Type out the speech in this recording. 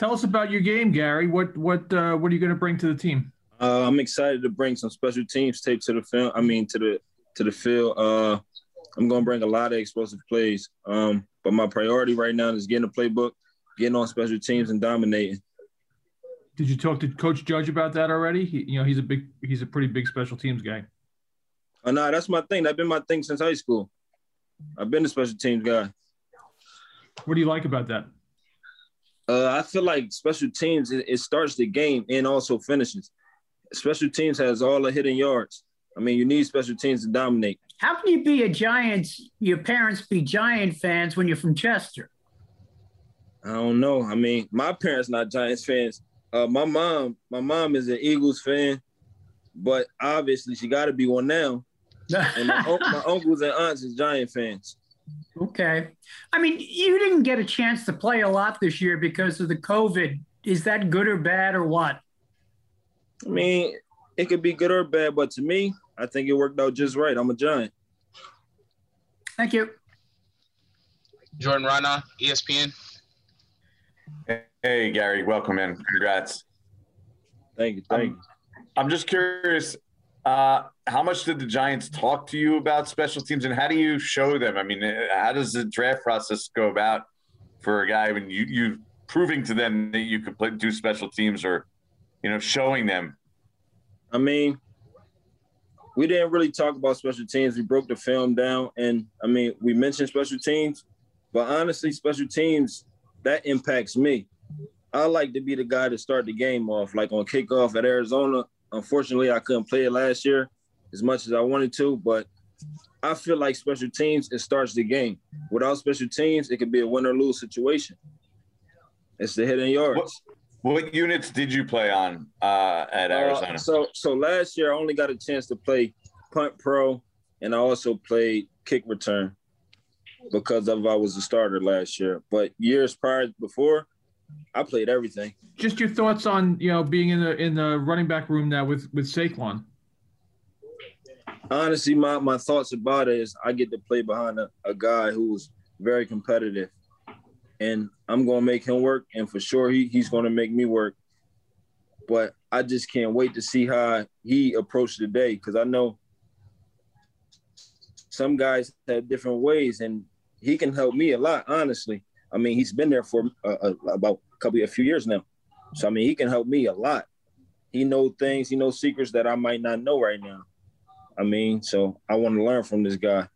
Tell us about your game, Gary. What what uh, what are you going to bring to the team? Uh, I'm excited to bring some special teams tape to the film. I mean, to the to the field. Uh, I'm going to bring a lot of explosive plays. Um, but my priority right now is getting a playbook, getting on special teams, and dominating. Did you talk to Coach Judge about that already? He, you know, he's a big, he's a pretty big special teams guy. Oh no, that's my thing. That's been my thing since high school. I've been a special teams guy. What do you like about that? Uh, I feel like special teams it, it, starts the game and also finishes. Special teams has all the hidden yards. I mean, you need special teams to dominate. How can you be a Giants? Your parents be Giant fans when you're from Chester. I don't know. I mean, my parents not Giants fans. Uh, my mom, my mom is an Eagles fan, but obviously she got to be one now. and my, my uncles and aunts is Giant fans. Okay. I mean, you didn't get a chance to play a lot this year because of the COVID. Is that good or bad or what? I mean, it could be good or bad, but to me, I think it worked out just right. I'm a giant. Thank you. Jordan Raanan, ESPN. Hey, Gary, welcome in. Congrats. Thank you. Thank I'm, you. I'm just curious, uh, how much did the Giants talk to you about special teams and how do you show them? I mean, how does the draft process go about for a guy when you, you proving to them that you could play, do special teams or, you know, showing them? I mean, we didn't really talk about special teams. We broke the film down, and I mean, we mentioned special teams, but honestly, special teams that impacts me. I like to be the guy to start the game off, like on kickoff at Arizona. Unfortunately, I couldn't play it last year as much as I wanted to, but I feel like special teams it starts the game. Without special teams, it could be a win or lose situation. It's the hidden yards. What, what units did you play on uh, at uh, Arizona? Uh, so, so last year I only got a chance to play punt pro, and I also played kick return because of I was a starter last year. But years prior before, I played everything. Just your thoughts on you know being in the in the running back room now with with Saquon. Honestly, my my thoughts about it is I get to play behind a, a guy who's very competitive, and I'm gonna make him work, and for sure he he's gonna make me work. But I just can't wait to see how he approached the day because I know some guys have different ways, and he can help me a lot. Honestly, I mean, he's been there for uh, uh, about a couple, a few years now, so I mean, he can help me a lot. He knows things, he knows secrets that I might not know right now. I mean, so I want to learn from this guy.